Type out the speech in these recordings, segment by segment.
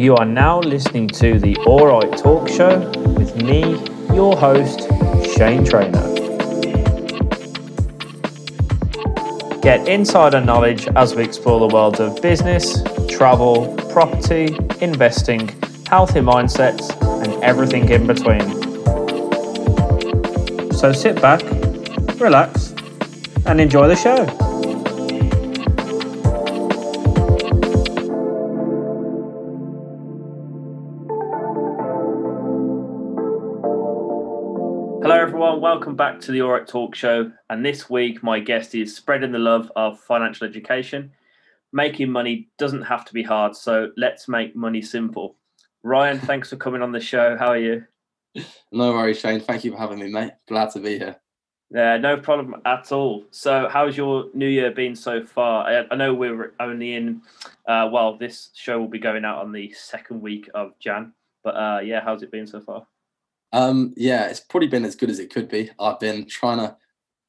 You are now listening to the Alright Talk Show with me, your host, Shane Trainer. Get insider knowledge as we explore the world of business, travel, property, investing, healthy mindsets, and everything in between. So sit back, relax, and enjoy the show. Back to the Alright Talk Show. And this week, my guest is spreading the love of financial education. Making money doesn't have to be hard, so let's make money simple. Ryan, thanks for coming on the show. How are you? No worries, Shane. Thank you for having me, mate. Glad to be here. Yeah, no problem at all. So, how's your new year been so far? I, I know we're only in, uh, well, this show will be going out on the second week of Jan, but uh, yeah, how's it been so far? Um, yeah, it's probably been as good as it could be. I've been trying to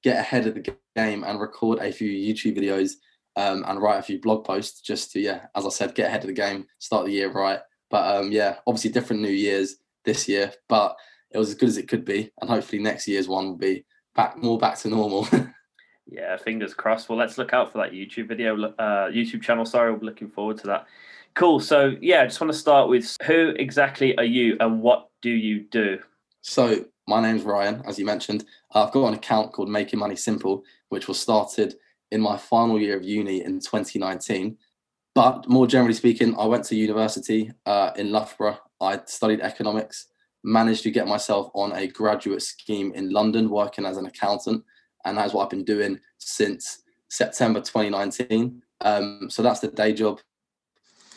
get ahead of the game and record a few YouTube videos um, and write a few blog posts just to, yeah, as I said, get ahead of the game, start the year right. But um, yeah, obviously different New Year's this year, but it was as good as it could be, and hopefully next year's one will be back more back to normal. yeah, fingers crossed. Well, let's look out for that YouTube video, uh, YouTube channel. Sorry, we're looking forward to that. Cool. So yeah, I just want to start with who exactly are you and what do you do? So my name's Ryan, as you mentioned. I've got an account called Making Money Simple, which was started in my final year of uni in 2019. But more generally speaking, I went to university uh, in Loughborough. I studied economics, managed to get myself on a graduate scheme in London, working as an accountant, and that's what I've been doing since September 2019. Um, so that's the day job.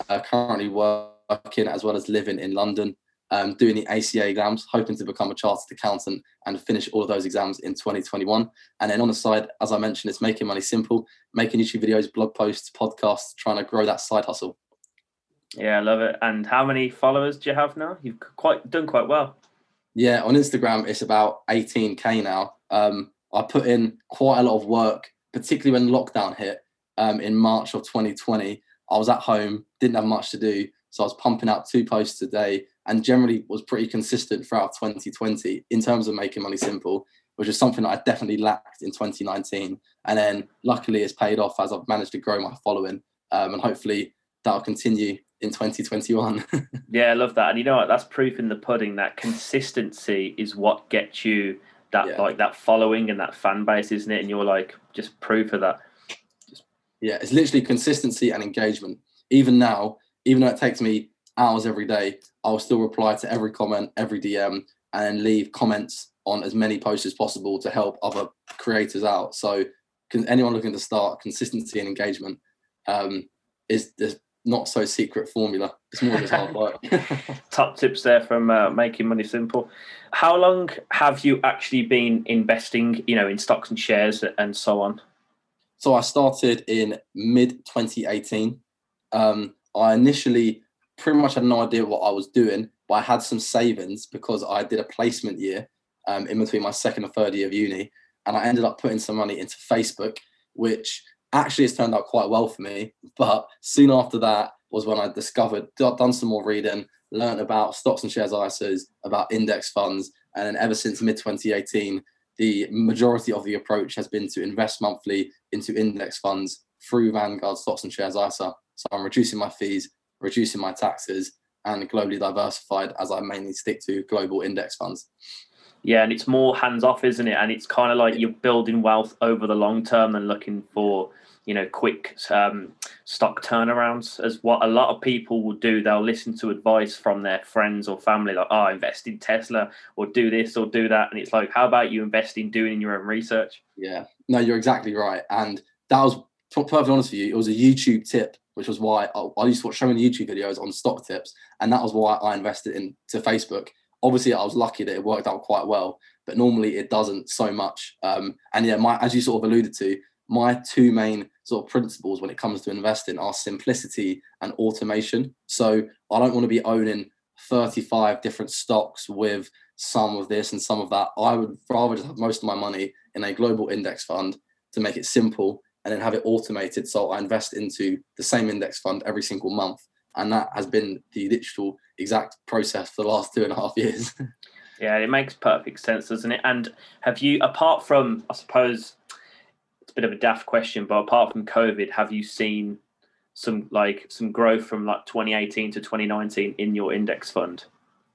Uh, currently working as well as living in London um, doing the ACA exams, hoping to become a chartered accountant and finish all of those exams in 2021. And then on the side, as I mentioned, it's making money simple, making YouTube videos, blog posts, podcasts, trying to grow that side hustle. Yeah, I love it. And how many followers do you have now? You've quite done quite well. Yeah, on Instagram, it's about 18k now. Um, I put in quite a lot of work, particularly when lockdown hit um, in March of 2020. I was at home, didn't have much to do, so I was pumping out two posts a day and generally was pretty consistent throughout 2020 in terms of making money simple, which is something that I definitely lacked in 2019. And then luckily it's paid off as I've managed to grow my following. Um, and hopefully that'll continue in 2021. yeah, I love that. And you know what? That's proof in the pudding that consistency is what gets you that yeah. like that following and that fan base, isn't it? And you're like just proof of that. Just... Yeah, it's literally consistency and engagement. Even now, even though it takes me hours every day, I'll still reply to every comment, every DM, and leave comments on as many posts as possible to help other creators out. So, can anyone looking to start consistency and engagement um, is the not so secret formula. It's more just hard work. Top tips there from uh, making money simple. How long have you actually been investing? You know, in stocks and shares and so on. So I started in mid 2018. Um, I initially pretty much had no idea what I was doing, but I had some savings because I did a placement year um, in between my second and third year of uni. And I ended up putting some money into Facebook, which actually has turned out quite well for me. But soon after that was when I discovered, done some more reading, learned about stocks and shares ISAs, about index funds. And then ever since mid 2018, the majority of the approach has been to invest monthly into index funds through Vanguard stocks and shares ISA. So I'm reducing my fees, reducing my taxes, and globally diversified as I mainly stick to global index funds. Yeah, and it's more hands off, isn't it? And it's kind of like you're building wealth over the long term and looking for you know quick um, stock turnarounds as what a lot of people will do. They'll listen to advice from their friends or family like oh invest in tesla or do this or do that and it's like how about you invest in doing your own research? Yeah. No you're exactly right. And that was perfectly honest with you it was a youtube tip which was why I, I used to watch so many YouTube videos on stock tips, and that was why I invested into Facebook. Obviously, I was lucky that it worked out quite well, but normally it doesn't so much. Um, and yeah, my as you sort of alluded to, my two main sort of principles when it comes to investing are simplicity and automation. So I don't want to be owning 35 different stocks with some of this and some of that. I would rather just have most of my money in a global index fund to make it simple and then have it automated. So I invest into the same index fund every single month. and that has been the literal exact process for the last two and a half years. yeah, it makes perfect sense, doesn't it? And have you, apart from, I suppose, it's a bit of a daft question, but apart from COVID, have you seen some like some growth from like 2018 to 2019 in your index fund?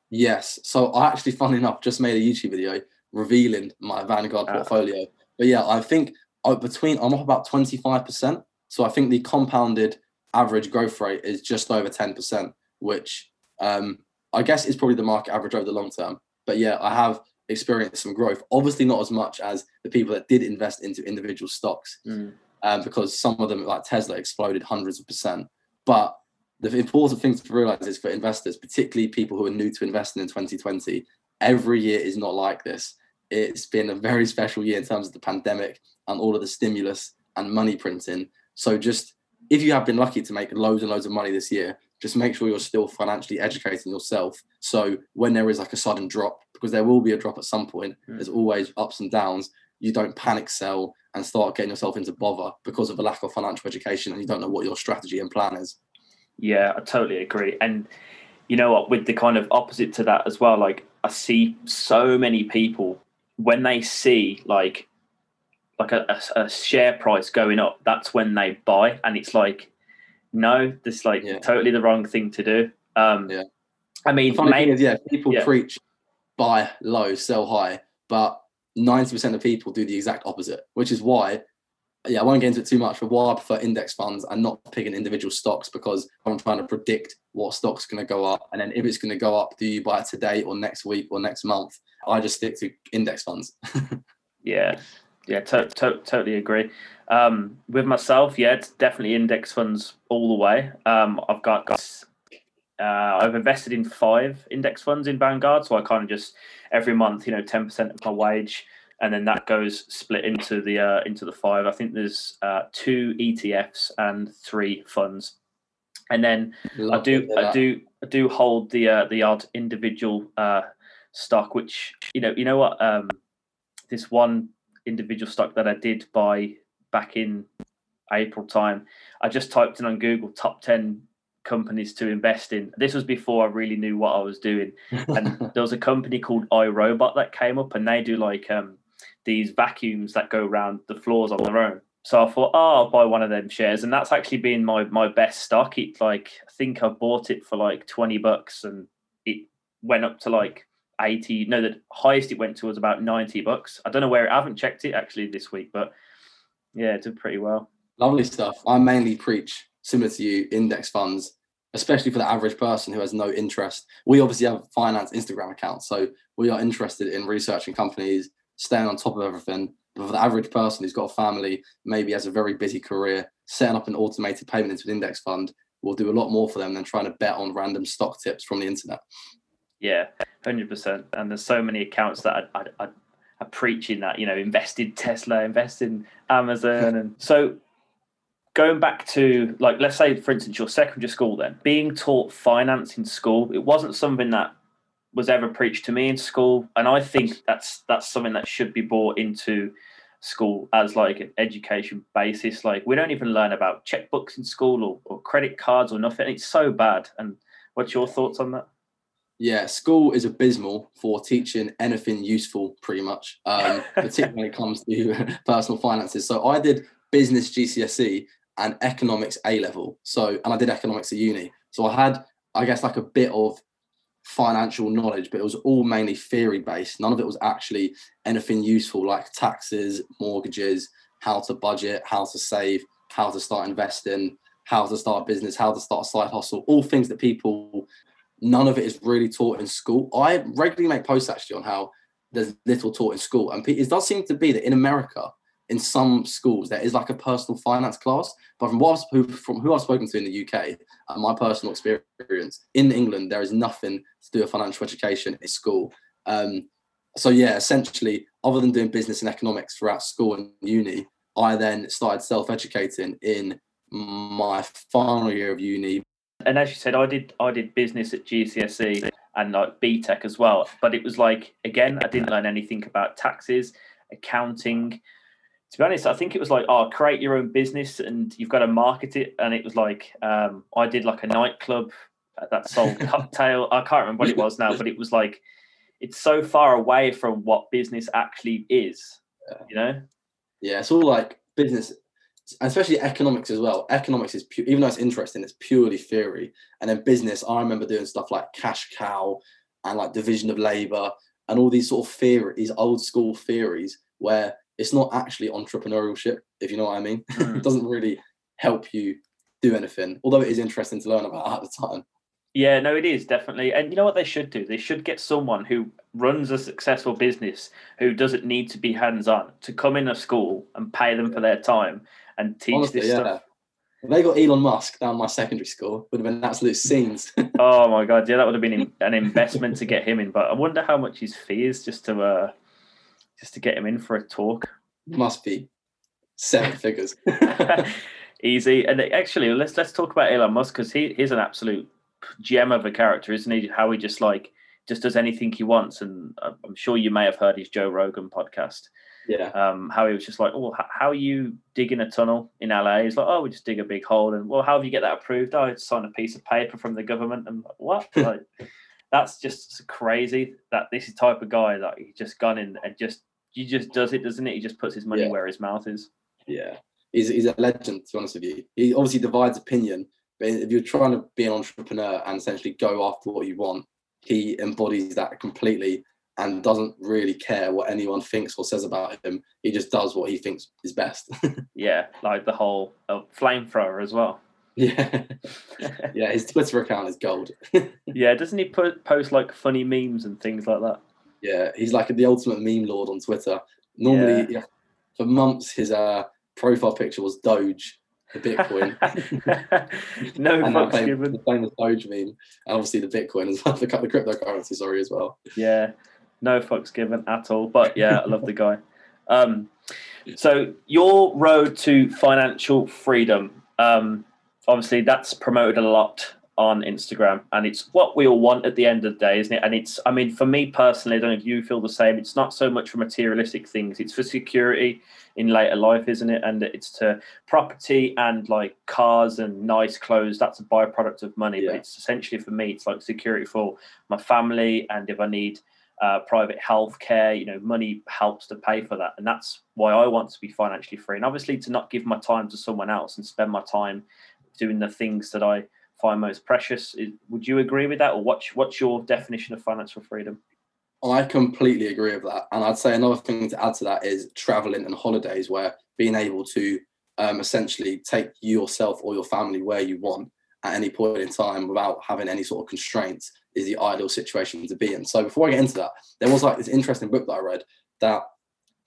Yes. So I actually, funnily enough, just made a YouTube video revealing my Vanguard ah. portfolio. But yeah, I think between I'm up about 25%. So I think the compounded average growth rate is just over 10%, which um, I guess is probably the market average over the long term. But yeah, I have experienced some growth. Obviously, not as much as the people that did invest into individual stocks, mm. um, because some of them, like Tesla, exploded hundreds of percent. But the important thing to realize is for investors, particularly people who are new to investing in 2020, every year is not like this. It's been a very special year in terms of the pandemic and all of the stimulus and money printing. So just if you have been lucky to make loads and loads of money this year, just make sure you're still financially educating yourself. So when there is like a sudden drop, because there will be a drop at some point, mm. there's always ups and downs. You don't panic sell and start getting yourself into bother because of a lack of financial education and you don't know what your strategy and plan is. Yeah, I totally agree. And you know what, with the kind of opposite to that as well, like I see so many people when they see like like a, a, a share price going up, that's when they buy, and it's like, no, this like yeah. totally the wrong thing to do. Um, yeah, I mean, maybe, is, yeah, people yeah. preach buy low, sell high, but ninety percent of people do the exact opposite, which is why yeah, I won't get into it too much, but why I prefer index funds and not picking individual stocks because I'm trying to predict what stock's going to go up. And then if it's going to go up, do you buy it today or next week or next month? I just stick to index funds. yeah, yeah, to- to- totally agree. Um, with myself, yeah, it's definitely index funds all the way. Um, I've got, got uh, I've invested in five index funds in Vanguard, so I kind of just every month, you know, ten percent of my wage and then that goes split into the uh, into the five. I think there's uh, two ETFs and three funds, and then Love I do I do I do hold the uh, the odd individual uh, stock, which you know you know what um, this one individual stock that I did buy back in April time. I just typed in on Google top ten companies to invest in. This was before I really knew what I was doing. And there was a company called iRobot that came up and they do like um these vacuums that go around the floors on their own. So I thought, oh, I'll buy one of them shares, and that's actually been my my best stock. It like I think I bought it for like twenty bucks, and it went up to like eighty. No, the highest it went to was about ninety bucks. I don't know where I haven't checked it actually this week, but yeah, it did pretty well. Lovely stuff. I mainly preach similar to you index funds, especially for the average person who has no interest. We obviously have finance Instagram accounts, so we are interested in researching companies staying on top of everything. But for the average person who's got a family, maybe has a very busy career, setting up an automated payment into an index fund will do a lot more for them than trying to bet on random stock tips from the internet. Yeah, hundred percent. And there's so many accounts that I, I, I are preaching that you know invest in Tesla, invest in Amazon, and so going back to like let's say for instance your secondary school then being taught finance in school it wasn't something that was ever preached to me in school, and I think that's that's something that should be brought into school as like an education basis. Like we don't even learn about checkbooks in school or, or credit cards or nothing. It's so bad. And what's your thoughts on that? Yeah, school is abysmal for teaching anything useful, pretty much, um, particularly when it comes to personal finances. So I did business GCSE and economics A level. So, and I did economics at uni. So I had, I guess, like a bit of financial knowledge, but it was all mainly theory based. None of it was actually anything useful like taxes, mortgages, how to budget, how to save, how to start investing, how to start a business, how to start a side hustle, all things that people, none of it is really taught in school. I regularly make posts actually on how there's little taught in school. And it does seem to be that in America, in some schools there is like a personal finance class but from what I've, from who I've spoken to in the UK and my personal experience in England there is nothing to do with financial education in school. Um, so yeah essentially other than doing business and economics throughout school and uni I then started self-educating in my final year of uni. And as you said I did I did business at GCSE and like BTEC as well but it was like again I didn't learn anything about taxes accounting to be honest, I think it was like, oh, create your own business and you've got to market it. And it was like, um, I did like a nightclub that sold cocktail. I can't remember what it was now, but it was like, it's so far away from what business actually is, yeah. you know? Yeah, it's all like business, especially economics as well. Economics is pure, even though it's interesting, it's purely theory. And then business, I remember doing stuff like cash cow and like division of labor and all these sort of theories, these old school theories where it's not actually entrepreneurship, if you know what I mean. Mm. it doesn't really help you do anything, although it is interesting to learn about at the time. Yeah, no, it is definitely. And you know what they should do? They should get someone who runs a successful business who doesn't need to be hands on to come in a school and pay them for their time and teach Honestly, this yeah. stuff. If they got Elon Musk down my secondary school, would have been absolute scenes. oh my god, yeah, that would have been an investment to get him in. But I wonder how much his fee is just to uh, just to get him in for a talk? Must be seven figures. Easy. And actually, let's let's talk about Elon Musk because he he's an absolute gem of a character, isn't he? How he just like just does anything he wants, and I'm sure you may have heard his Joe Rogan podcast. Yeah. Um, how he was just like, oh, how are you digging a tunnel in LA? He's like, oh, we just dig a big hole, and well, how do you get that approved? Oh, it's sign a piece of paper from the government, and like, what? like, that's just crazy that this is type of guy that he's just gone in and just he just does it, doesn't it? He just puts his money yeah. where his mouth is. Yeah, he's he's a legend. To be honest with you, he obviously divides opinion. But if you're trying to be an entrepreneur and essentially go after what you want, he embodies that completely and doesn't really care what anyone thinks or says about him. He just does what he thinks is best. yeah, like the whole uh, flamethrower as well. Yeah, yeah. His Twitter account is gold. yeah, doesn't he put post like funny memes and things like that? Yeah, he's like the ultimate meme lord on Twitter. Normally, yeah. Yeah, for months, his uh, profile picture was Doge, the Bitcoin. no and fucks given. The famous Doge meme, and obviously the Bitcoin as well, the, the cryptocurrency, sorry, as well. Yeah, no fucks given at all. But yeah, I love the guy. Um, so your road to financial freedom, um, obviously that's promoted a lot on Instagram, and it's what we all want at the end of the day, isn't it? And it's, I mean, for me personally, I don't know if you feel the same. It's not so much for materialistic things; it's for security in later life, isn't it? And it's to property and like cars and nice clothes. That's a byproduct of money, yeah. but it's essentially for me, it's like security for my family, and if I need uh, private health care, you know, money helps to pay for that, and that's why I want to be financially free. And obviously, to not give my time to someone else and spend my time doing the things that I find most precious. Would you agree with that, or what's what's your definition of financial freedom? I completely agree with that, and I'd say another thing to add to that is traveling and holidays, where being able to um, essentially take yourself or your family where you want at any point in time without having any sort of constraints is the ideal situation to be in. So before I get into that, there was like this interesting book that I read that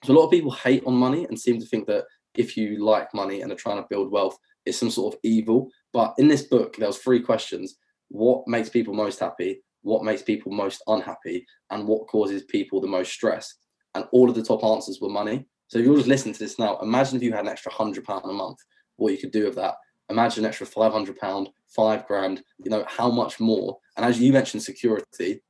so a lot of people hate on money and seem to think that if you like money and are trying to build wealth, it's some sort of evil. But in this book, there was three questions: what makes people most happy, what makes people most unhappy, and what causes people the most stress. And all of the top answers were money. So if you're just listening to this now, imagine if you had an extra hundred pound a month, what you could do with that. Imagine an extra five hundred pound, five grand. You know how much more. And as you mentioned, security,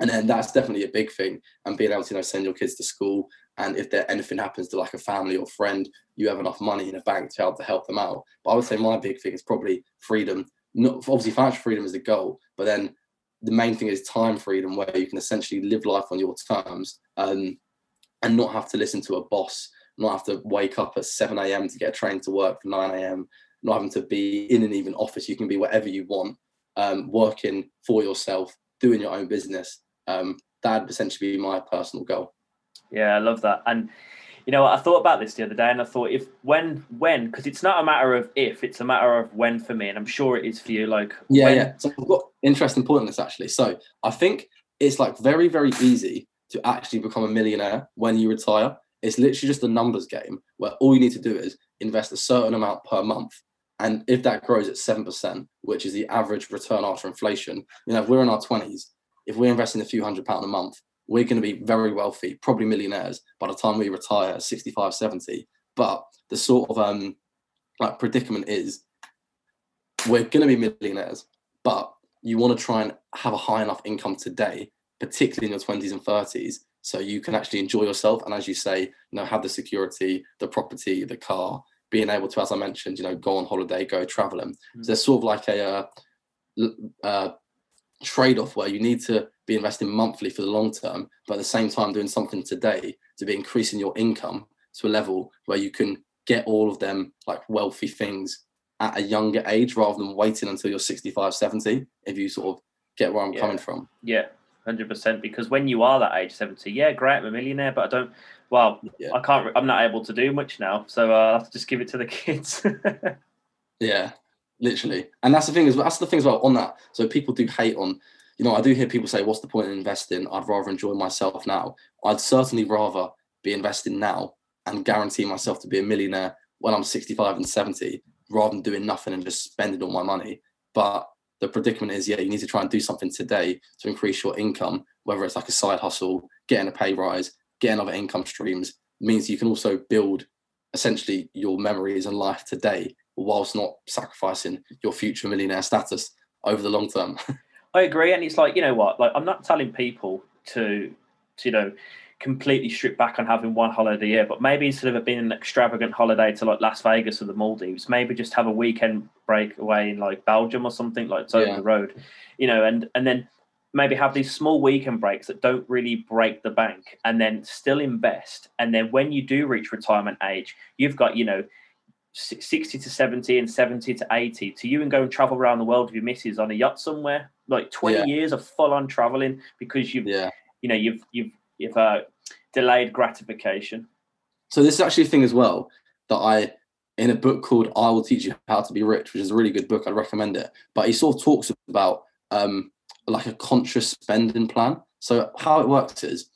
and then that's definitely a big thing. And being able to you know send your kids to school, and if there anything happens to like a family or friend, you have enough money in a bank to help to help them out. But I would say my big thing is probably freedom. Not obviously financial freedom is the goal, but then the main thing is time freedom, where you can essentially live life on your terms um, and not have to listen to a boss, not have to wake up at 7 a.m. to get a train to work for 9 a.m., not having to be in an even office. You can be wherever you want, um, working for yourself, doing your own business. Um, that'd essentially be my personal goal. Yeah, I love that. And you know, I thought about this the other day, and I thought if when when because it's not a matter of if, it's a matter of when for me, and I'm sure it is for you. Like yeah, when... yeah. So I've got interesting point on this actually. So I think it's like very very easy to actually become a millionaire when you retire. It's literally just a numbers game where all you need to do is invest a certain amount per month. And if that grows at 7%, which is the average return after inflation, you know, if we're in our 20s, if we're investing a few hundred pounds a month, we're going to be very wealthy, probably millionaires by the time we retire at 65, 70. But the sort of um, like predicament is we're going to be millionaires, but you want to try and have a high enough income today, particularly in your 20s and 30s, so you can actually enjoy yourself and as you say you know have the security the property the car being able to as i mentioned you know go on holiday go traveling mm. so there's sort of like a uh, uh, trade-off where you need to be investing monthly for the long term but at the same time doing something today to be increasing your income to a level where you can get all of them like wealthy things at a younger age rather than waiting until you're 65 70 if you sort of get where i'm yeah. coming from yeah hundred percent. Because when you are that age, seventy, yeah, great, I'm a millionaire, but I don't. Well, yeah. I can't. I'm not able to do much now, so uh, I have to just give it to the kids. yeah, literally, and that's the thing is that's the thing as well on that. So people do hate on. You know, I do hear people say, "What's the point in investing? I'd rather enjoy myself now." I'd certainly rather be investing now and guarantee myself to be a millionaire when I'm 65 and 70, rather than doing nothing and just spending all my money. But the predicament is, yeah, you need to try and do something today to increase your income, whether it's like a side hustle, getting a pay rise, getting other income streams, means you can also build essentially your memories and life today whilst not sacrificing your future millionaire status over the long term. I agree. And it's like, you know what, like I'm not telling people to, to you know, completely strip back on having one holiday a year, but maybe instead of it being an extravagant holiday to like Las Vegas or the Maldives, maybe just have a weekend break away in like Belgium or something like it's over yeah. the road, you know, and and then maybe have these small weekend breaks that don't really break the bank and then still invest. And then when you do reach retirement age, you've got, you know, 60 to 70 and 70 to 80 to you and go and travel around the world with your missus on a yacht somewhere like 20 yeah. years of full on traveling because you've yeah. you know you've you've you've uh, delayed gratification. So this is actually a thing as well that I in a book called I Will Teach You How to Be Rich, which is a really good book. I'd recommend it. But he sort of talks about um, like a conscious spending plan. So how it works is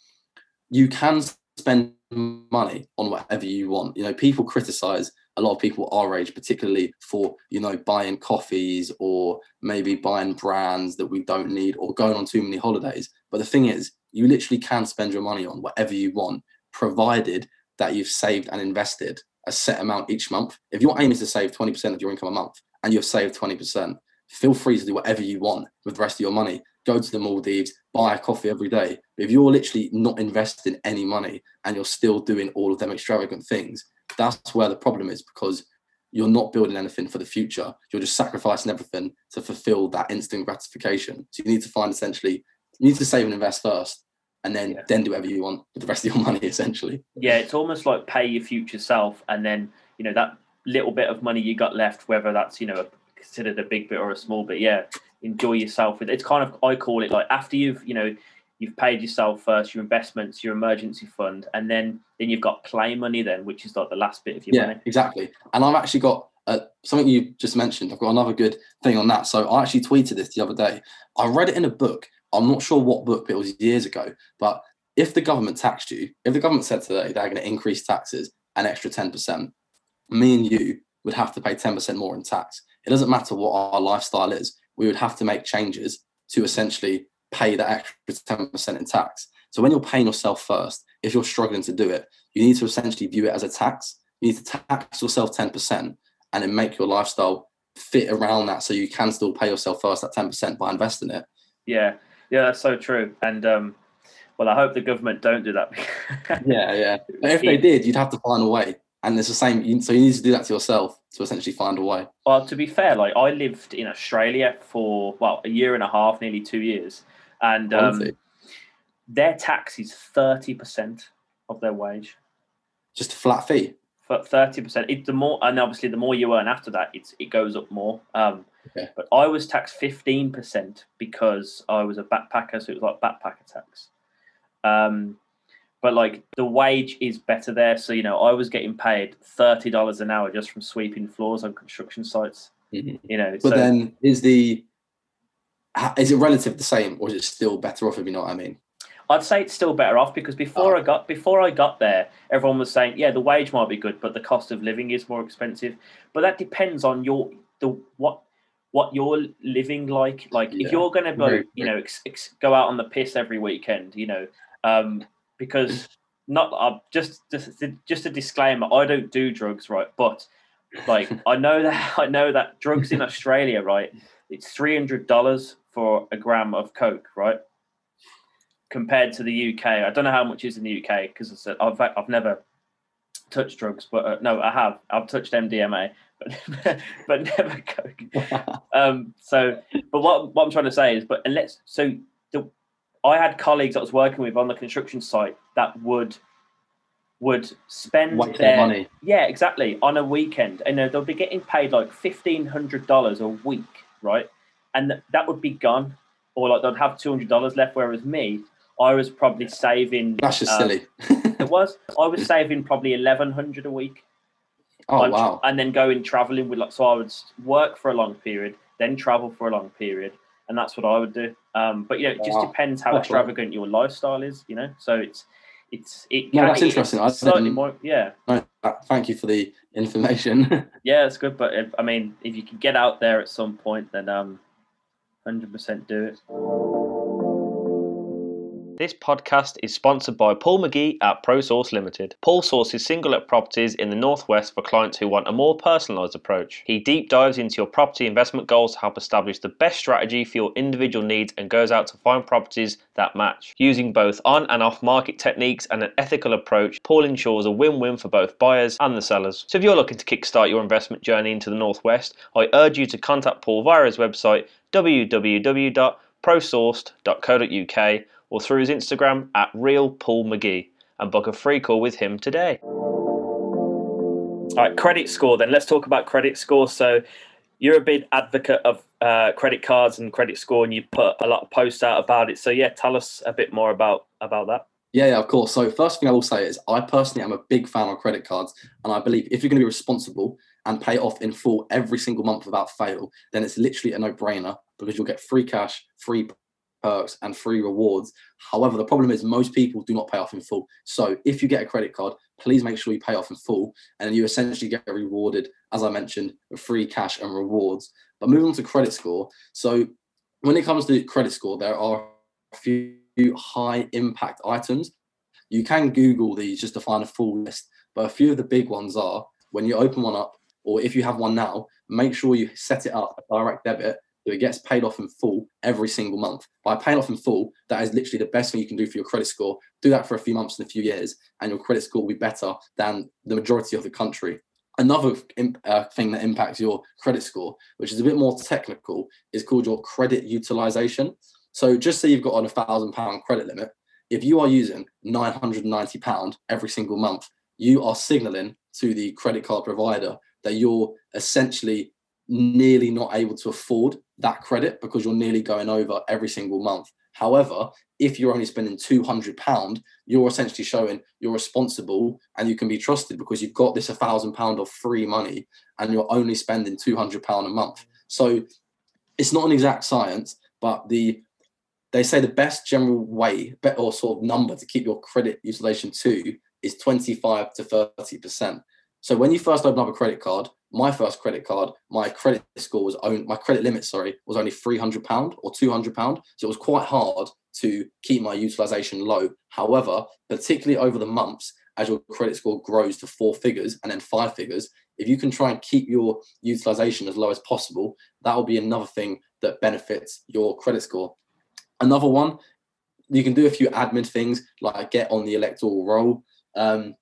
you can spend money on whatever you want. You know, people criticize a lot of people our age, particularly for you know buying coffees or maybe buying brands that we don't need or going on too many holidays. But the thing is, you literally can spend your money on whatever you want, provided that you've saved and invested a set amount each month. If your aim is to save 20% of your income a month and you've saved 20%, feel free to do whatever you want with the rest of your money. Go to the Maldives, buy a coffee every day. If you're literally not investing any money and you're still doing all of them extravagant things, that's where the problem is because you're not building anything for the future. You're just sacrificing everything to fulfill that instant gratification. So you need to find essentially, you need to save and invest first and then yeah. then do whatever you want with the rest of your money essentially yeah it's almost like pay your future self and then you know that little bit of money you got left whether that's you know considered a big bit or a small bit yeah enjoy yourself with it. it's kind of i call it like after you've you know you've paid yourself first your investments your emergency fund and then then you've got play money then which is like the last bit of your yeah, money. exactly. And i've actually got uh, something you just mentioned i've got another good thing on that. So i actually tweeted this the other day. I read it in a book. I'm not sure what book, but it was years ago. But if the government taxed you, if the government said today they're going to increase taxes an extra 10%, me and you would have to pay 10% more in tax. It doesn't matter what our lifestyle is, we would have to make changes to essentially pay that extra 10% in tax. So when you're paying yourself first, if you're struggling to do it, you need to essentially view it as a tax. You need to tax yourself 10% and then make your lifestyle fit around that so you can still pay yourself first at 10% by investing it. Yeah. Yeah, that's so true. And um, well, I hope the government don't do that. yeah, yeah. But if they did, you'd have to find a way. And it's the same. So you need to do that to yourself to essentially find a way. Well, to be fair, like I lived in Australia for well a year and a half, nearly two years, and um, their tax is thirty percent of their wage. Just a flat fee. Thirty percent. The more, and obviously, the more you earn after that, it's it goes up more. Um, Okay. But I was taxed 15% because I was a backpacker, so it was like backpacker tax. Um, but like the wage is better there. So, you know, I was getting paid $30 an hour just from sweeping floors on construction sites. Mm-hmm. You know, but so, then is the, is it relative the same or is it still better off if you know what I mean? I'd say it's still better off because before oh. I got before I got there, everyone was saying, yeah, the wage might be good, but the cost of living is more expensive. But that depends on your the what what you're living like. Like yeah. if you're going to go, you know, ex, ex, go out on the piss every weekend, you know, um, because not uh, just just just a disclaimer, I don't do drugs, right? But like I know that I know that drugs in Australia, right? It's three hundred dollars for a gram of coke, right? compared to the UK. I don't know how much is in the UK because I've I've never touched drugs, but uh, no, I have. I've touched MDMA, but but never coke. um, so, but what what I'm trying to say is, but let's so the I had colleagues I was working with on the construction site that would would spend their money. Yeah, exactly. On a weekend, and uh, they'll be getting paid like fifteen hundred dollars a week, right? And that would be gone, or like they'd have two hundred dollars left. Whereas me, I was probably saving. That's just um, silly. it was. I was saving probably eleven hundred a week. Oh wow! And then going traveling with like, so I would work for a long period, then travel for a long period, and that's what I would do. Um, but yeah, it just wow. depends how that's extravagant cool. your lifestyle is, you know. So it's it's it. No, that's interesting. I slightly more, yeah. No, thank you for the information. yeah, it's good, but if, I mean, if you can get out there at some point, then um, hundred percent do it. This podcast is sponsored by Paul McGee at ProSource Limited. Paul sources single let properties in the Northwest for clients who want a more personalised approach. He deep dives into your property investment goals to help establish the best strategy for your individual needs and goes out to find properties that match. Using both on and off market techniques and an ethical approach, Paul ensures a win win for both buyers and the sellers. So if you're looking to kickstart your investment journey into the Northwest, I urge you to contact Paul via his website www.prosourced.co.uk or through his Instagram at Real Paul McGee and book a free call with him today. All right, credit score then. Let's talk about credit score. So, you're a big advocate of uh, credit cards and credit score, and you put a lot of posts out about it. So, yeah, tell us a bit more about about that. Yeah, yeah, of course. So, first thing I will say is I personally am a big fan of credit cards, and I believe if you're going to be responsible and pay off in full every single month without fail, then it's literally a no-brainer because you'll get free cash, free perks and free rewards. However, the problem is most people do not pay off in full. So if you get a credit card, please make sure you pay off in full and you essentially get rewarded, as I mentioned, with free cash and rewards. But moving on to credit score. So when it comes to credit score, there are a few high impact items. You can Google these just to find a full list, but a few of the big ones are when you open one up, or if you have one now, make sure you set it up a direct debit so it gets paid off in full every single month. By paying off in full, that is literally the best thing you can do for your credit score. Do that for a few months and a few years, and your credit score will be better than the majority of the country. Another uh, thing that impacts your credit score, which is a bit more technical, is called your credit utilization. So just say you've got on a thousand pound credit limit. If you are using 990 pound every single month, you are signaling to the credit card provider that you're essentially nearly not able to afford that credit because you're nearly going over every single month. However, if you're only spending £200, you're essentially showing you're responsible and you can be trusted because you've got this £1,000 of free money and you're only spending £200 a month. So it's not an exact science, but the they say the best general way or sort of number to keep your credit utilization to is 25 to 30%. So when you first open up a credit card, my first credit card, my credit score was my credit limit, sorry, was only three hundred pound or two hundred pound. So it was quite hard to keep my utilization low. However, particularly over the months, as your credit score grows to four figures and then five figures, if you can try and keep your utilization as low as possible, that will be another thing that benefits your credit score. Another one, you can do a few admin things like get on the electoral roll. Um,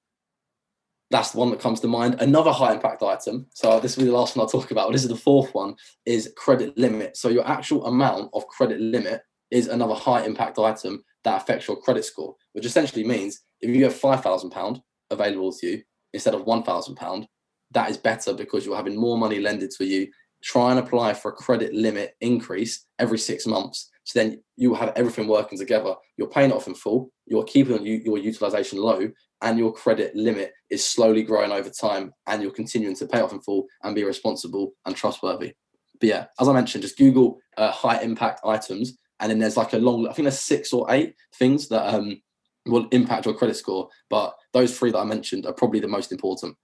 that's the one that comes to mind. Another high impact item. So this will be the last one I'll talk about. This is the fourth one is credit limit. So your actual amount of credit limit is another high impact item that affects your credit score, which essentially means if you have five thousand pound available to you instead of one thousand pound, that is better because you're having more money lended to you. Try and apply for a credit limit increase every six months. So then you will have everything working together. You're paying it off in full. You're keeping your utilization low, and your credit limit is slowly growing over time and you're continuing to pay off in full and be responsible and trustworthy. But yeah, as I mentioned, just Google uh, high impact items and then there's like a long, I think there's six or eight things that um, will impact your credit score. But those three that I mentioned are probably the most important.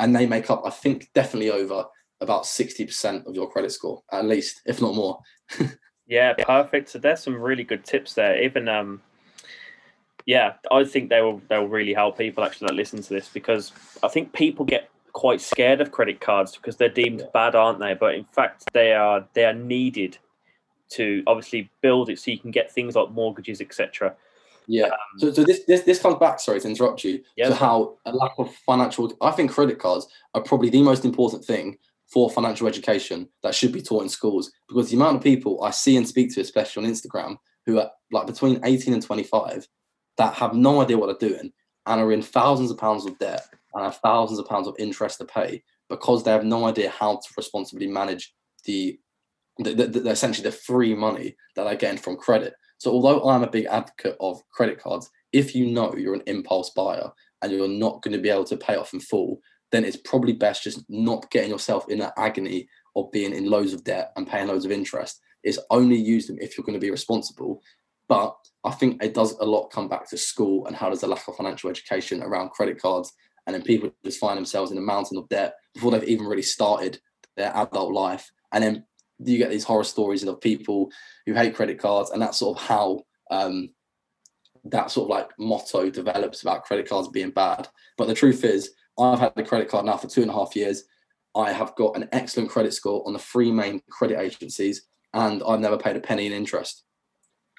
And they make up, I think, definitely over about 60% of your credit score, at least, if not more. yeah, perfect. So there's some really good tips there. Even um, yeah, I think they will they will really help people actually that listen to this because I think people get quite scared of credit cards because they're deemed bad, aren't they? But in fact, they are they are needed to obviously build it so you can get things like mortgages, etc. Yeah. Um, so, so this, this this comes back. Sorry to interrupt you. Yeah. To how a lack of financial. I think credit cards are probably the most important thing for financial education that should be taught in schools because the amount of people I see and speak to, especially on Instagram, who are like between 18 and 25 that have no idea what they're doing and are in thousands of pounds of debt and have thousands of pounds of interest to pay because they have no idea how to responsibly manage the, the, the, the essentially the free money that they're getting from credit. So although I'm a big advocate of credit cards, if you know you're an impulse buyer and you're not going to be able to pay off in full, then it's probably best just not getting yourself in that agony of being in loads of debt and paying loads of interest. Is only use them if you're going to be responsible. But I think it does a lot come back to school and how does the lack of financial education around credit cards and then people just find themselves in a mountain of debt before they've even really started their adult life. And then you get these horror stories of people who hate credit cards, and that's sort of how um, that sort of like motto develops about credit cards being bad. But the truth is, I've had the credit card now for two and a half years. I have got an excellent credit score on the three main credit agencies, and I've never paid a penny in interest.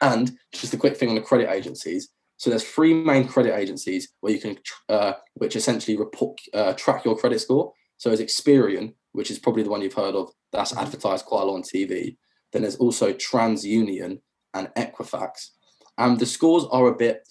And just a quick thing on the credit agencies. So there's three main credit agencies where you can, uh, which essentially report, uh, track your credit score. So there's Experian, which is probably the one you've heard of. That's mm-hmm. advertised quite a lot on TV. Then there's also TransUnion and Equifax, and the scores are a bit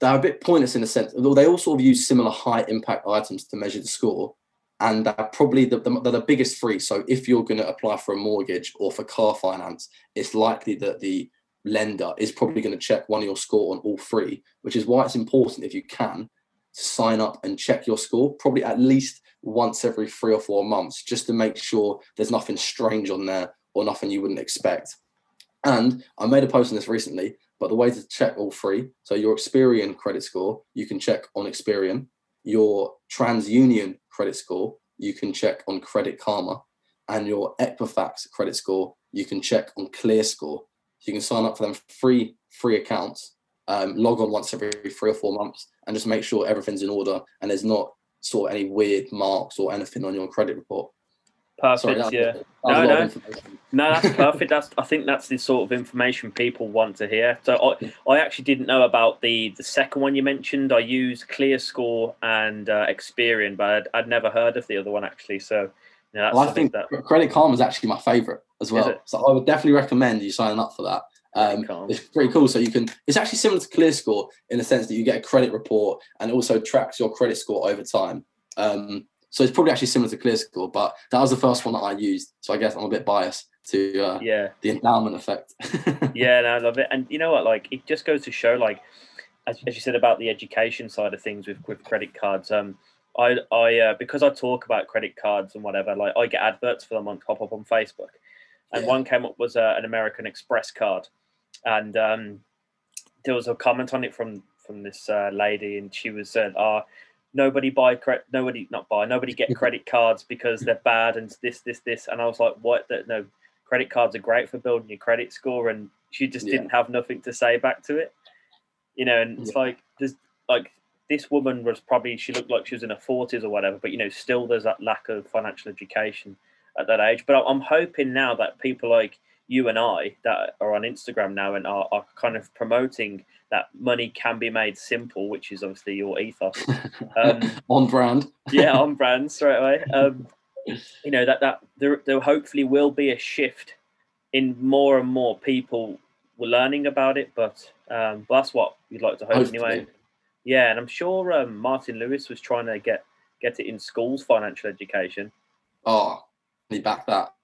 they're a bit pointless in a sense, although they all sort of use similar high impact items to measure the score. And they're probably the, the, they're the biggest three. So if you're going to apply for a mortgage or for car finance, it's likely that the lender is probably going to check one of your score on all three, which is why it's important if you can to sign up and check your score probably at least once every three or four months just to make sure there's nothing strange on there or nothing you wouldn't expect. And I made a post on this recently. But the way to check all three, so your Experian credit score, you can check on Experian. Your TransUnion credit score, you can check on Credit Karma. And your Equifax credit score, you can check on ClearScore. So you can sign up for them free free accounts. Um, log on once every three or four months and just make sure everything's in order and there's not sort of any weird marks or anything on your credit report. Perfect. Sorry, yeah. No, no, no. That's perfect. That's. I think that's the sort of information people want to hear. So I, I actually didn't know about the the second one you mentioned. I use ClearScore and uh, Experian, but I'd, I'd never heard of the other one actually. So. Yeah, well, I think that... Credit Karma is actually my favorite as well. So I would definitely recommend you signing up for that. Um, it's pretty cool. So you can. It's actually similar to ClearScore in the sense that you get a credit report and also tracks your credit score over time. Um, so it's probably actually similar to ClearScore, but that was the first one that I used. So I guess I'm a bit biased to uh, yeah the endowment effect. yeah, no, I love it. And you know what? Like it just goes to show, like as, as you said about the education side of things with with credit cards. Um, I I uh, because I talk about credit cards and whatever. Like I get adverts for them on pop up on Facebook, and yeah. one came up was uh, an American Express card, and um, there was a comment on it from from this uh, lady, and she was saying, "Ah." Oh, nobody buy credit nobody not buy nobody get credit cards because they're bad and this this this and i was like what that no credit cards are great for building your credit score and she just yeah. didn't have nothing to say back to it you know and it's yeah. like there's like this woman was probably she looked like she was in her 40s or whatever but you know still there's that lack of financial education at that age but i'm hoping now that people like you and i that are on instagram now and are, are kind of promoting that money can be made simple, which is obviously your ethos. Um, on brand. yeah, on brand straight away. Um, you know that that there, there hopefully will be a shift in more and more people were learning about it, but um, but that's what you'd like to hope hopefully. anyway. Yeah, and I'm sure um, Martin Lewis was trying to get get it in schools, financial education. Oh, he backed that.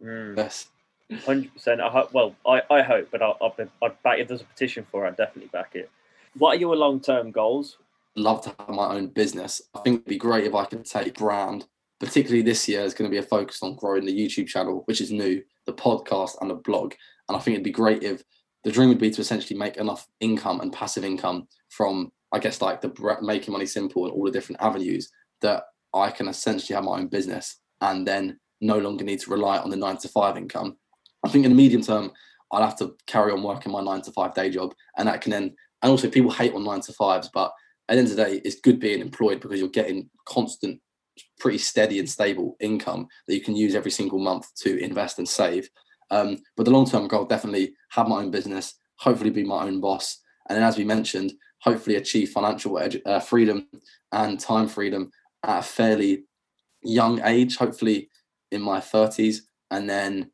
Mm. Yes. Hundred percent. I hope. Well, I, I hope, but I'll, I'll, I'll back if there's a petition for it. I'd definitely back it. What are your long term goals? Love to have my own business. I think it'd be great if I could take brand. Particularly this year is going to be a focus on growing the YouTube channel, which is new, the podcast and the blog. And I think it'd be great if the dream would be to essentially make enough income and passive income from, I guess, like the making money simple and all the different avenues that I can essentially have my own business and then no longer need to rely on the nine to five income I think in the medium term, I'll have to carry on working my nine to five day job, and that can then. And also, people hate on nine to fives, but at the end of the day, it's good being employed because you're getting constant, pretty steady and stable income that you can use every single month to invest and save. Um, but the long term goal definitely have my own business, hopefully be my own boss, and then as we mentioned, hopefully achieve financial edu- uh, freedom and time freedom at a fairly young age, hopefully in my 30s, and then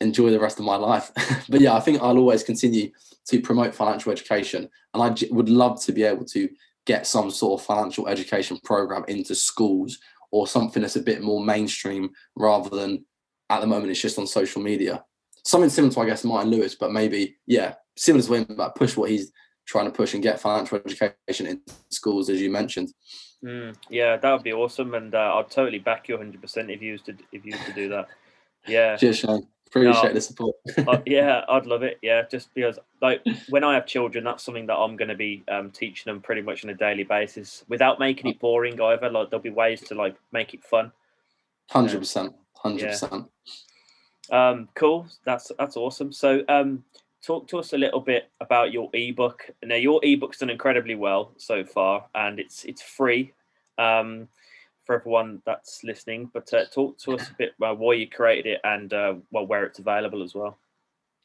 enjoy the rest of my life. but yeah, I think I'll always continue to promote financial education, and I j- would love to be able to get some sort of financial education program into schools or something that's a bit more mainstream rather than at the moment it's just on social media. Something similar to I guess Martin Lewis, but maybe yeah, similar to him, but push what he's trying to push and get financial education in schools as you mentioned. Mm, yeah, that would be awesome, and uh, I'd totally back you 100 percent if you used to if you used to do that. Yeah. Cheers, Shane. Appreciate no, the support. uh, yeah, I'd love it. Yeah, just because like when I have children, that's something that I'm going to be um, teaching them pretty much on a daily basis, without making it boring. Either like there'll be ways to like make it fun. Hundred percent. Hundred percent. Um, cool. That's that's awesome. So, um, talk to us a little bit about your ebook. Now, your ebook's done incredibly well so far, and it's it's free. Um, for everyone that's listening. But uh, talk to us a bit about why you created it and uh, well where it's available as well.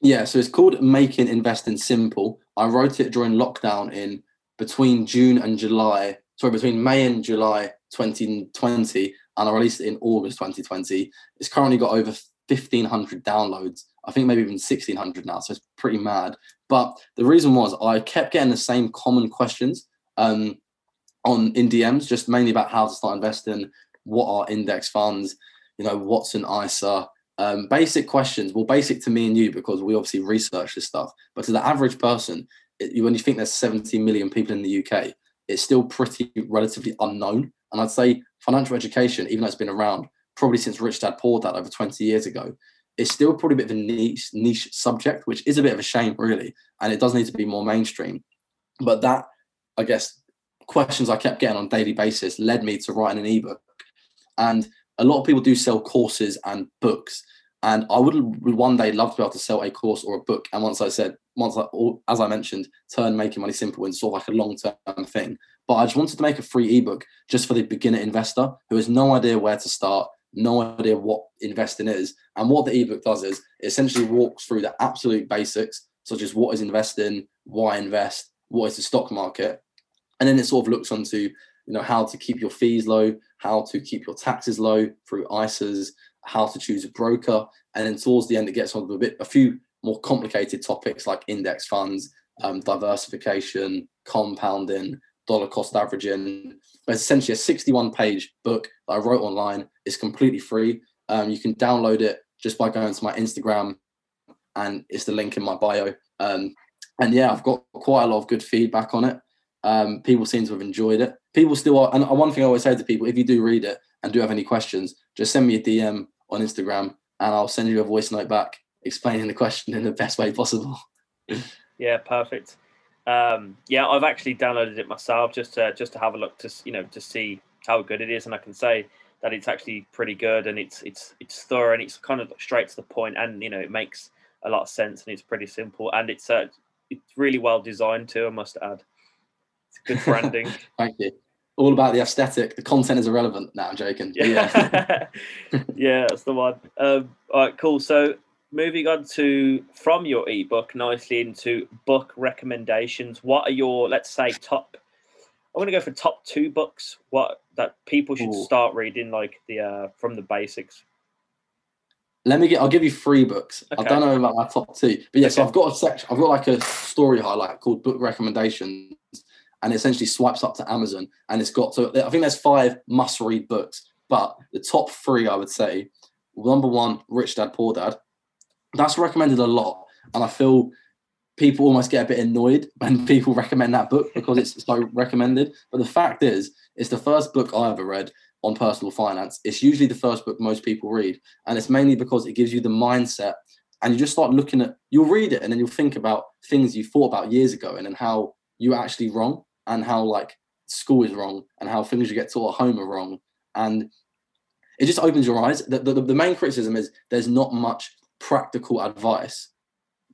Yeah, so it's called Making Investing Simple. I wrote it during lockdown in between June and July. Sorry, between May and July 2020, and I released it in August 2020. It's currently got over 1,500 downloads. I think maybe even 1,600 now, so it's pretty mad. But the reason was I kept getting the same common questions. Um, on in DMs, just mainly about how to start investing, what are index funds, you know, what's an ISA, um, basic questions. Well, basic to me and you because we obviously research this stuff, but to the average person, it, when you think there's 70 million people in the UK, it's still pretty relatively unknown. And I'd say financial education, even though it's been around probably since Rich Dad Poor Dad over 20 years ago, it's still probably a bit of a niche niche subject, which is a bit of a shame, really. And it does need to be more mainstream. But that, I guess, questions I kept getting on a daily basis led me to writing an ebook. And a lot of people do sell courses and books. And I would one day love to be able to sell a course or a book. And once I said, once I, as I mentioned, turn making money simple into sort of like a long term thing. But I just wanted to make a free ebook just for the beginner investor who has no idea where to start, no idea what investing is. And what the ebook does is essentially walks through the absolute basics, such as what is investing, why invest, what is the stock market, and then it sort of looks onto you know how to keep your fees low how to keep your taxes low through ISAs how to choose a broker and then towards the end it gets on a bit a few more complicated topics like index funds um, diversification compounding dollar cost averaging it's essentially a 61 page book that i wrote online it's completely free um, you can download it just by going to my instagram and it's the link in my bio um, and yeah i've got quite a lot of good feedback on it um, people seem to have enjoyed it. People still are, and one thing I always say to people: if you do read it and do have any questions, just send me a DM on Instagram, and I'll send you a voice note back explaining the question in the best way possible. yeah, perfect. Um, yeah, I've actually downloaded it myself just to just to have a look to you know to see how good it is, and I can say that it's actually pretty good and it's it's it's thorough and it's kind of straight to the point, and you know it makes a lot of sense and it's pretty simple and it's uh, it's really well designed too. I must add. Good branding. Thank you. All about the aesthetic. The content is irrelevant. Now, I'm joking. Yeah, yeah, that's the one. Um, all right, cool. So moving on to from your ebook nicely into book recommendations. What are your let's say top? I'm going to go for top two books. What that people should Ooh. start reading, like the uh, from the basics. Let me get. I'll give you three books. Okay. I don't know about my top two, but yeah. Okay. So I've got a section. I've got like a story highlight called book recommendations, and essentially swipes up to Amazon. And it's got so I think there's five must read books, but the top three I would say number one, Rich Dad Poor Dad. That's recommended a lot, and I feel people almost get a bit annoyed when people recommend that book because it's so recommended. But the fact is, it's the first book I ever read on personal finance. It's usually the first book most people read, and it's mainly because it gives you the mindset. And you just start looking at, you'll read it and then you'll think about things you thought about years ago and then how you actually wrong and how like school is wrong and how things you get taught at home are wrong and it just opens your eyes the, the, the main criticism is there's not much practical advice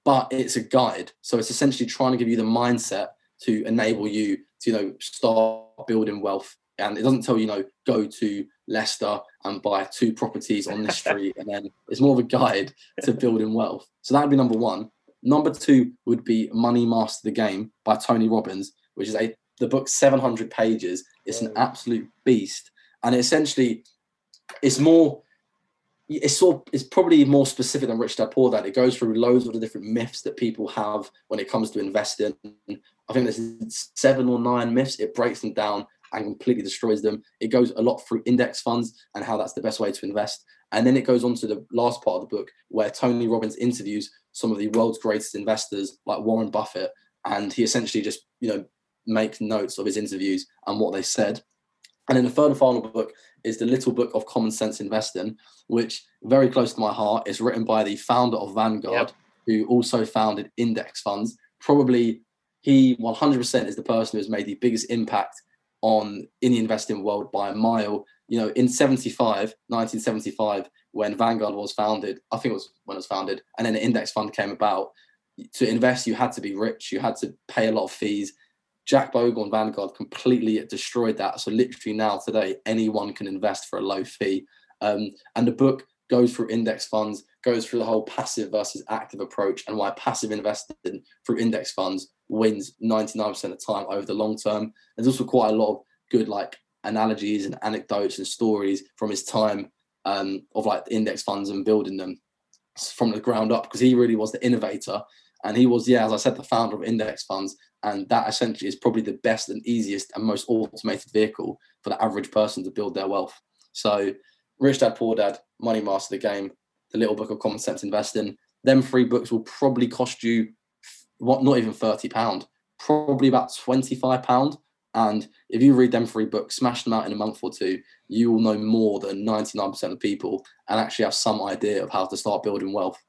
but it's a guide. So it's essentially trying to give you the mindset to enable you to you know start building wealth. And it doesn't tell you, you know go to Leicester and buy two properties on this street and then it's more of a guide to building wealth. So that would be number one. Number two would be Money Master the Game by Tony Robbins, which is a the book 700 pages. It's an absolute beast, and essentially, it's more. It's sort. Of, it's probably more specific than Rich Dad Poor Dad. It goes through loads of the different myths that people have when it comes to investing. I think there's seven or nine myths. It breaks them down and completely destroys them. It goes a lot through index funds and how that's the best way to invest. And then it goes on to the last part of the book where Tony Robbins interviews some of the world's greatest investors like Warren Buffett. And he essentially just, you know, makes notes of his interviews and what they said. And then the third and final book is the Little Book of Common Sense Investing, which very close to my heart is written by the founder of Vanguard, yep. who also founded index funds. Probably he 100% is the person who has made the biggest impact on in the investing world by a mile. You know, in 75, 1975, when Vanguard was founded, I think it was when it was founded, and then the index fund came about. To invest, you had to be rich, you had to pay a lot of fees. Jack Bogle and Vanguard completely destroyed that. So literally now today, anyone can invest for a low fee. Um, and the book goes through index funds, goes through the whole passive versus active approach, and why passive investing through index funds wins 99% of the time over the long term. There's also quite a lot of good like analogies and anecdotes and stories from his time um, of like index funds and building them from the ground up because he really was the innovator and he was yeah as i said the founder of index funds and that essentially is probably the best and easiest and most automated vehicle for the average person to build their wealth. So rich dad poor dad money master the game the little book of common sense investing them three books will probably cost you what not even 30 pound probably about 25 pound. And if you read them three books smash them out in a month or two you will know more than 99% of people and actually have some idea of how to start building wealth.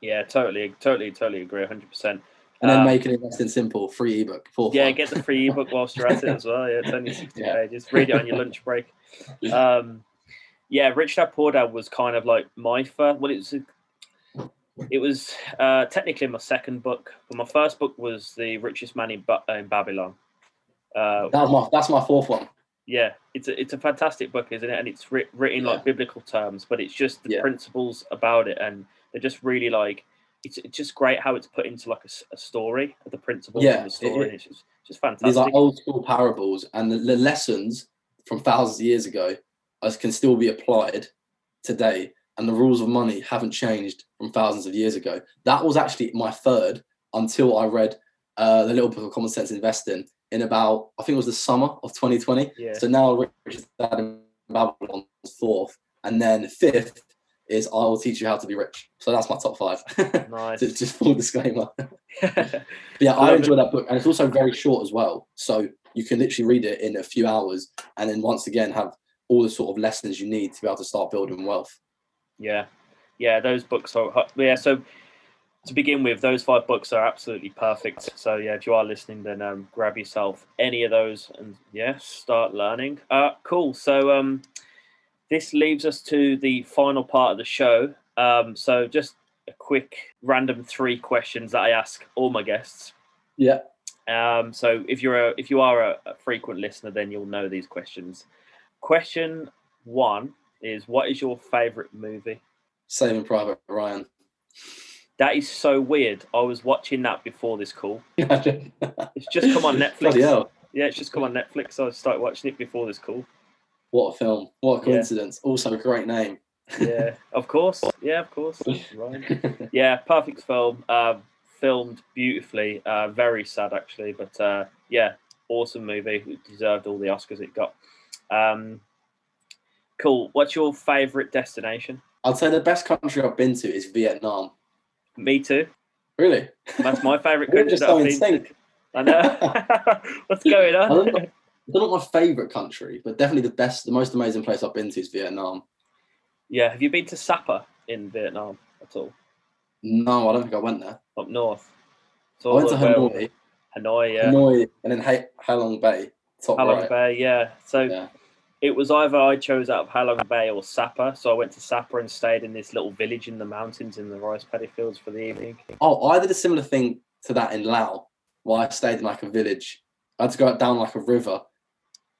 Yeah totally totally totally agree 100% and then um, Making Investing Simple free ebook yeah get the free ebook whilst you're at it as well yeah it's only 60 yeah. pages read it on your lunch break um yeah rich dad poor dad was kind of like my first well it's it was uh, technically my second book, but my first book was The Richest Man in, ba- in Babylon. Uh, that's my that's my fourth one. Yeah, it's a it's a fantastic book, isn't it? And it's ri- written yeah. like biblical terms, but it's just the yeah. principles about it, and they're just really like it's, it's just great how it's put into like a, a story, the principles yeah, of the story. It, it's just, just fantastic. These are old school parables, and the, the lessons from thousands of years ago can still be applied today and the rules of money haven't changed from thousands of years ago. That was actually my third until I read uh, the Little Book of Common Sense Investing in about I think it was the summer of 2020. Yeah. So now Richard Babylon fourth, and then fifth is I will teach you how to be rich. So that's my top five. Nice. just full disclaimer. yeah, I enjoy that book, and it's also very short as well. So you can literally read it in a few hours, and then once again have all the sort of lessons you need to be able to start building wealth. Yeah, yeah, those books are yeah. So to begin with, those five books are absolutely perfect. So yeah, if you are listening, then um, grab yourself any of those and yeah, start learning. Uh, cool. So um, this leaves us to the final part of the show. Um, so just a quick random three questions that I ask all my guests. Yeah. Um, so if you're a if you are a, a frequent listener, then you'll know these questions. Question one is what is your favorite movie? Saving Private Ryan. That is so weird. I was watching that before this call. it's just come on Netflix. Yeah, it's just come on Netflix. I started watching it before this call. What a film! What a coincidence! Yeah. Also, a great name. yeah, of course. Yeah, of course. Yeah, perfect film. Uh, filmed beautifully. Uh, very sad, actually, but uh, yeah, awesome movie. It deserved all the Oscars it got. Um, Cool. What's your favorite destination? I'd say the best country I've been to is Vietnam. Me too. Really? That's my favorite country. just so instinct. I know. What's going on? Not my favorite country, but definitely the best, the most amazing place I've been to is Vietnam. Yeah. Have you been to Sapa in Vietnam at all? No, I don't think I went there. Up north. So I went to Hanoi. Hanoi, yeah. Hanoi, and then Ha Halong Bay. Top Halong right. Bay, yeah. So yeah it was either I chose out of Halong Bay or Sapa. So I went to Sapa and stayed in this little village in the mountains in the rice paddy fields for the evening. Oh, I did a similar thing to that in Laos, where I stayed in like a village. I had to go down like a river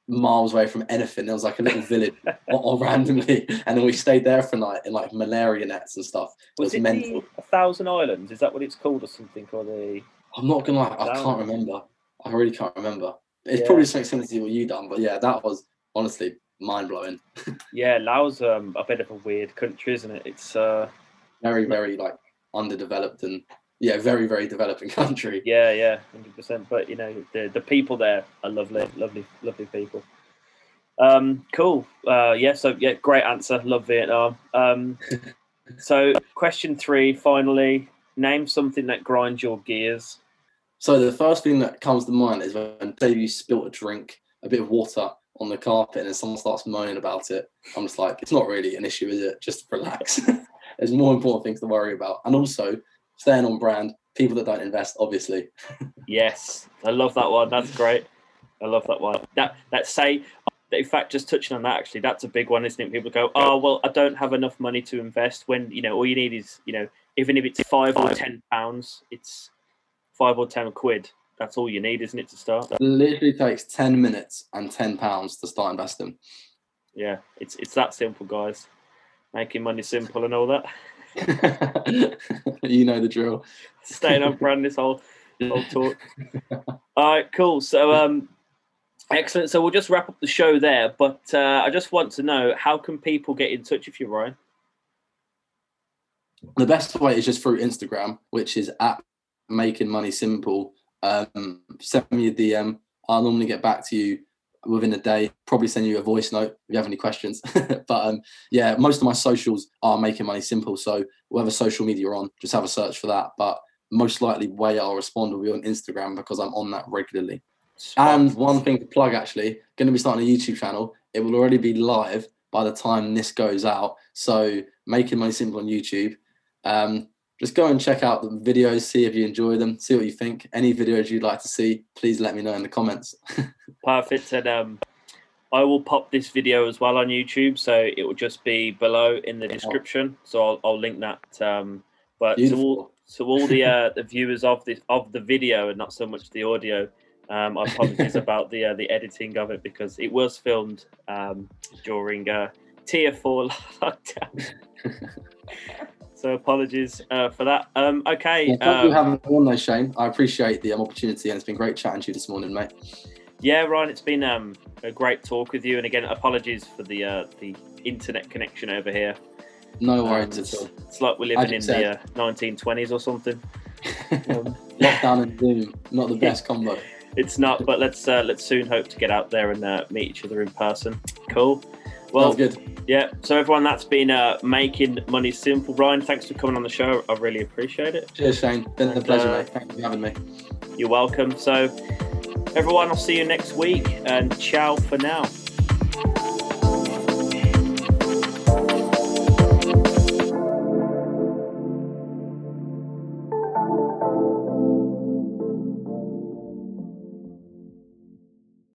miles away from anything. There was like a little village or, or randomly, and then we stayed there for a night in like malaria nets and stuff. It Was was it mental. A Thousand Islands? Is that what it's called or something? Or the I'm not gonna lie, I can't remember. I really can't remember. It's Yeah. probably something similar to what you done, but yeah, that was honestly mind blowing. yeah, Laos um a bit of a weird country, isn't it? It's uh Very, very like underdeveloped and yeah, very, very developing country. yeah, yeah, hundred percent. But you know, the the people there are lovely, lovely, lovely people. Um, cool. Uh, yeah. So yeah, great answer. Love Vietnam. Um, so question three, finally, name something that grinds your gears. So the first thing that comes to mind is when say you spilt a drink, a bit of water on the carpet, and then someone starts moaning about it. I'm just like, it's not really an issue, is it? Just relax. There's more important things to worry about, and also staying on brand. People that don't invest, obviously. Yes, I love that one. That's great. I love that one. That let's say, in fact, just touching on that, actually, that's a big one, isn't it? People go, "Oh, well, I don't have enough money to invest." When you know, all you need is, you know, even if it's five or ten pounds, it's five or ten quid. That's all you need, isn't it, to start? It literally takes ten minutes and ten pounds to start investing. Yeah, it's it's that simple, guys. Making money simple and all that. you know the drill. Staying on brand. This whole whole talk. All right, cool. So, um, excellent. So we'll just wrap up the show there. But uh, I just want to know how can people get in touch with you, Ryan? The best way is just through Instagram, which is at making money simple. Um, send me a DM. I'll normally get back to you within a day. Probably send you a voice note if you have any questions. but um, yeah, most of my socials are making money simple. So whatever social media you're on, just have a search for that. But most likely, way I'll respond will be on Instagram because I'm on that regularly. And one thing to plug actually, going to be starting a YouTube channel. It will already be live by the time this goes out. So making money simple on YouTube. Um, just go and check out the videos, see if you enjoy them, see what you think. Any videos you'd like to see, please let me know in the comments. Perfect. And um, I will pop this video as well on YouTube, so it will just be below in the description. So I'll, I'll link that. Um, but to all, to all the uh, the viewers of this of the video and not so much the audio, um, I apologize about the uh, the editing of it because it was filmed um, during uh, tier four lockdown. So apologies uh, for that. Um, okay. Thank you um, having me on though, Shane. I appreciate the um, opportunity and it's been great chatting to you this morning, mate. Yeah, Ryan, it's been um, a great talk with you. And again, apologies for the uh, the internet connection over here. No Um, worries it's, at all. it's like we're living in said. the uh, 1920s or something. Um, Lockdown and Zoom, not the best combo. it's not, but let's uh, let's soon hope to get out there and uh, meet each other in person. Cool. Well, Sounds good. yeah. So everyone, that's been uh, making money simple. Ryan, thanks for coming on the show. I really appreciate it. Cheers, Shane. Been a pleasure, uh, mate. Thank you for having me. You're welcome. So everyone, I'll see you next week, and ciao for now.